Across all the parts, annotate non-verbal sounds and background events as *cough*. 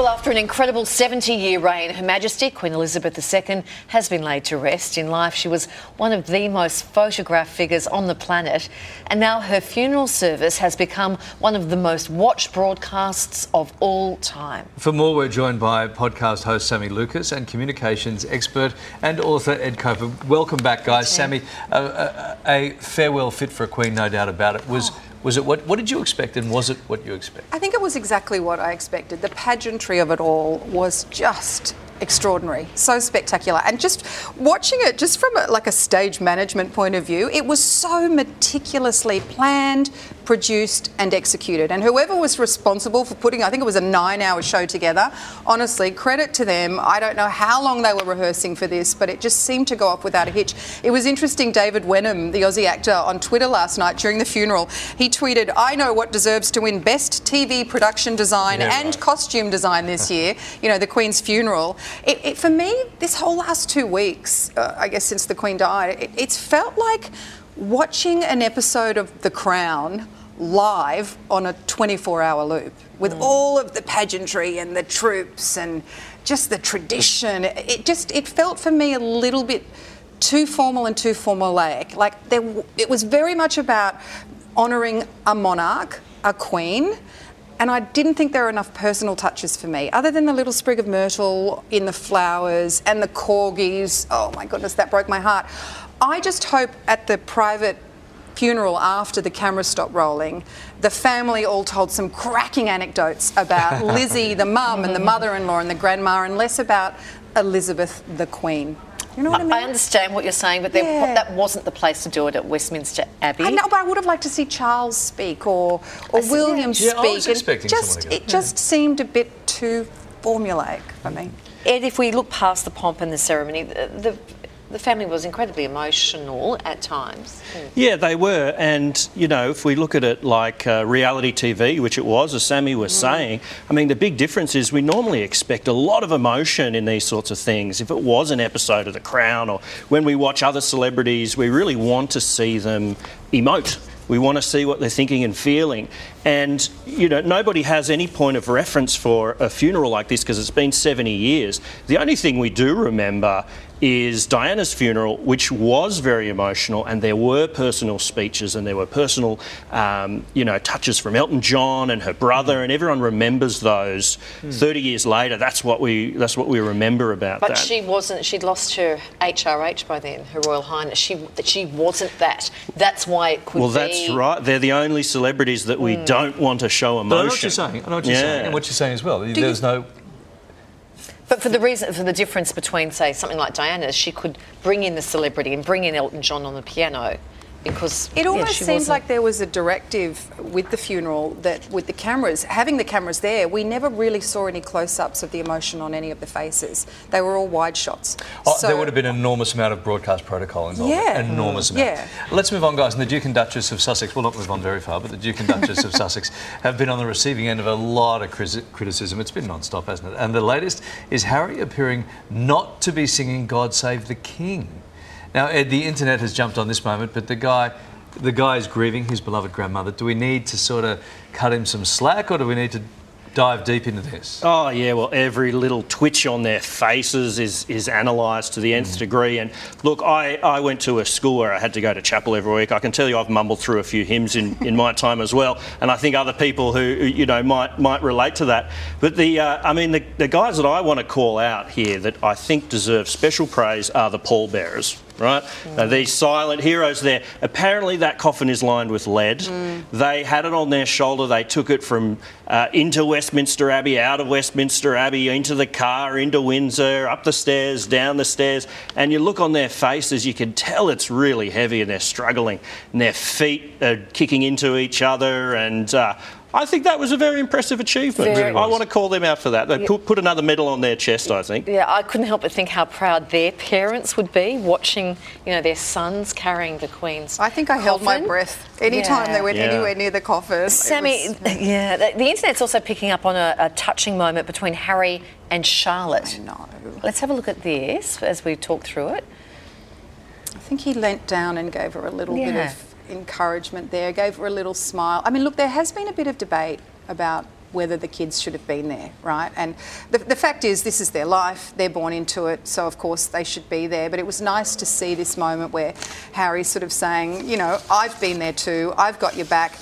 Well, after an incredible 70 year reign, Her Majesty Queen Elizabeth II has been laid to rest. In life, she was one of the most photographed figures on the planet, and now her funeral service has become one of the most watched broadcasts of all time. For more, we're joined by podcast host Sammy Lucas and communications expert and author Ed Coper. Welcome back, guys. Sammy, a, a, farewell fit for a Queen, no doubt about it. Was. Oh was it what, what did you expect and was it what you expected? I think it was exactly what I expected. The pageantry of it all was just extraordinary, so spectacular. And just watching it, just from a, like a stage management point of view, it was so meticulously planned, produced, and executed. And whoever was responsible for putting, I think it was a nine-hour show together. Honestly, credit to them. I don't know how long they were rehearsing for this, but it just seemed to go off without a hitch. It was interesting. David Wenham, the Aussie actor, on Twitter last night during the funeral, he tweeted, "I know what deserves to win Best TV Production Design yeah, and right. Costume Design this year. You know, the Queen's funeral." It, it, for me, this whole last two weeks, uh, I guess since the Queen died, it, it's felt like watching an episode of The Crown live on a 24 hour loop with mm. all of the pageantry and the troops and just the tradition. It just, it felt for me a little bit too formal and too formulaic. Like there, it was very much about honouring a monarch, a queen, and I didn't think there were enough personal touches for me, other than the little sprig of myrtle in the flowers and the corgis. Oh my goodness, that broke my heart. I just hope at the private funeral after the camera stopped rolling, the family all told some cracking anecdotes about *laughs* Lizzie, the mum, and the mother in law, and the grandma, and less about Elizabeth, the Queen. You know what I, I mean? I understand what you're saying, but yeah. that wasn't the place to do it at Westminster Abbey. I know, but I would have liked to see Charles speak or or William yeah. speak. Yeah, I was expecting just, It hmm. just seemed a bit too formulaic for me. Ed, if we look past the pomp and the ceremony, the, the the family was incredibly emotional at times. Mm. Yeah, they were. And, you know, if we look at it like uh, reality TV, which it was, as Sammy was mm. saying, I mean, the big difference is we normally expect a lot of emotion in these sorts of things. If it was an episode of The Crown or when we watch other celebrities, we really want to see them emote. We want to see what they're thinking and feeling. And, you know, nobody has any point of reference for a funeral like this because it's been 70 years. The only thing we do remember is Diana's funeral, which was very emotional, and there were personal speeches and there were personal, um, you know, touches from Elton John and her brother, and everyone remembers those. Mm. Thirty years later, that's what we that's what we remember about but that. But she wasn't. She'd lost her HRH by then, Her Royal Highness. She that she wasn't that. That's why it could. Well, that's right. They're the only celebrities that we mm. don't want to show emotion. But I know what you're saying. I know what you're yeah. saying, and what you're saying as well. Do There's you... no for the reason, for the difference between, say, something like Diana's, she could bring in the celebrity and bring in Elton John on the piano because it almost yeah, seems like there was a directive with the funeral that with the cameras having the cameras there we never really saw any close-ups of the emotion on any of the faces. They were all wide shots. Oh, so, there would have been an enormous amount of broadcast protocol involved. Yeah. Enormous amount. Yeah. Let's move on guys. And the duke and duchess of sussex will not move on very far but the duke and duchess of sussex *laughs* have been on the receiving end of a lot of criticism. It's been non-stop hasn't it? And the latest is harry appearing not to be singing god save the king now, Ed, the internet has jumped on this moment, but the guy, the guy is grieving his beloved grandmother. Do we need to sort of cut him some slack, or do we need to dive deep into this? Oh yeah, well every little twitch on their faces is is analysed to the nth mm. degree. And look, I, I went to a school where I had to go to chapel every week. I can tell you I've mumbled through a few hymns in, in my time as well, and I think other people who you know might might relate to that. But the uh, I mean the, the guys that I want to call out here that I think deserve special praise are the pallbearers right? Mm. Uh, these silent heroes there. Apparently, that coffin is lined with lead. Mm. They had it on their shoulder. They took it from uh, into Westminster Abbey, out of Westminster Abbey, into the car, into Windsor, up the stairs, down the stairs. And you look on their faces, you can tell it's really heavy and they're struggling. And their feet are kicking into each other. And uh, I think that was a very impressive achievement. Very I want to call them out for that. They yeah. put, put another medal on their chest, I think. Yeah, I couldn't help but think how proud their parents would be watching, you know, their sons carrying the Queen's. I think I coffin. held my breath anytime yeah. they went yeah. anywhere near the coffin. Sammy, was... yeah, the, the, internet's also picking up on a, a, touching moment between Harry and Charlotte. I know. Let's have a look at this as we talk through it. I think he leant down and gave her a little bit of encouragement there, gave her a little smile. I mean, look, there has been a bit of debate about whether the kids should have been there, right? And the, the fact is, this is their life. They're born into it, so of course they should be there. But it was nice to see this moment where Harry's sort of saying, you know, I've been there too. I've got your back.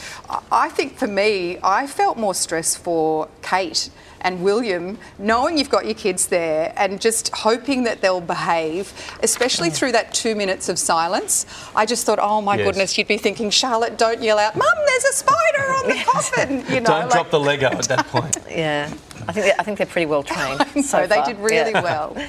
I think for me, I felt more stress for Kate and William, knowing you've got your kids there and just hoping that they'll behave, especially through that two minutes of silence. I just thought, oh my yes. goodness, you'd be thinking, Charlotte, don't yell out, Mum, there's a spider on the *laughs* coffin. You know, don't like... drop the Lego at that point. *laughs* yeah, I think, I think they're pretty well *laughs* trained. so they did really yeah. well. *laughs*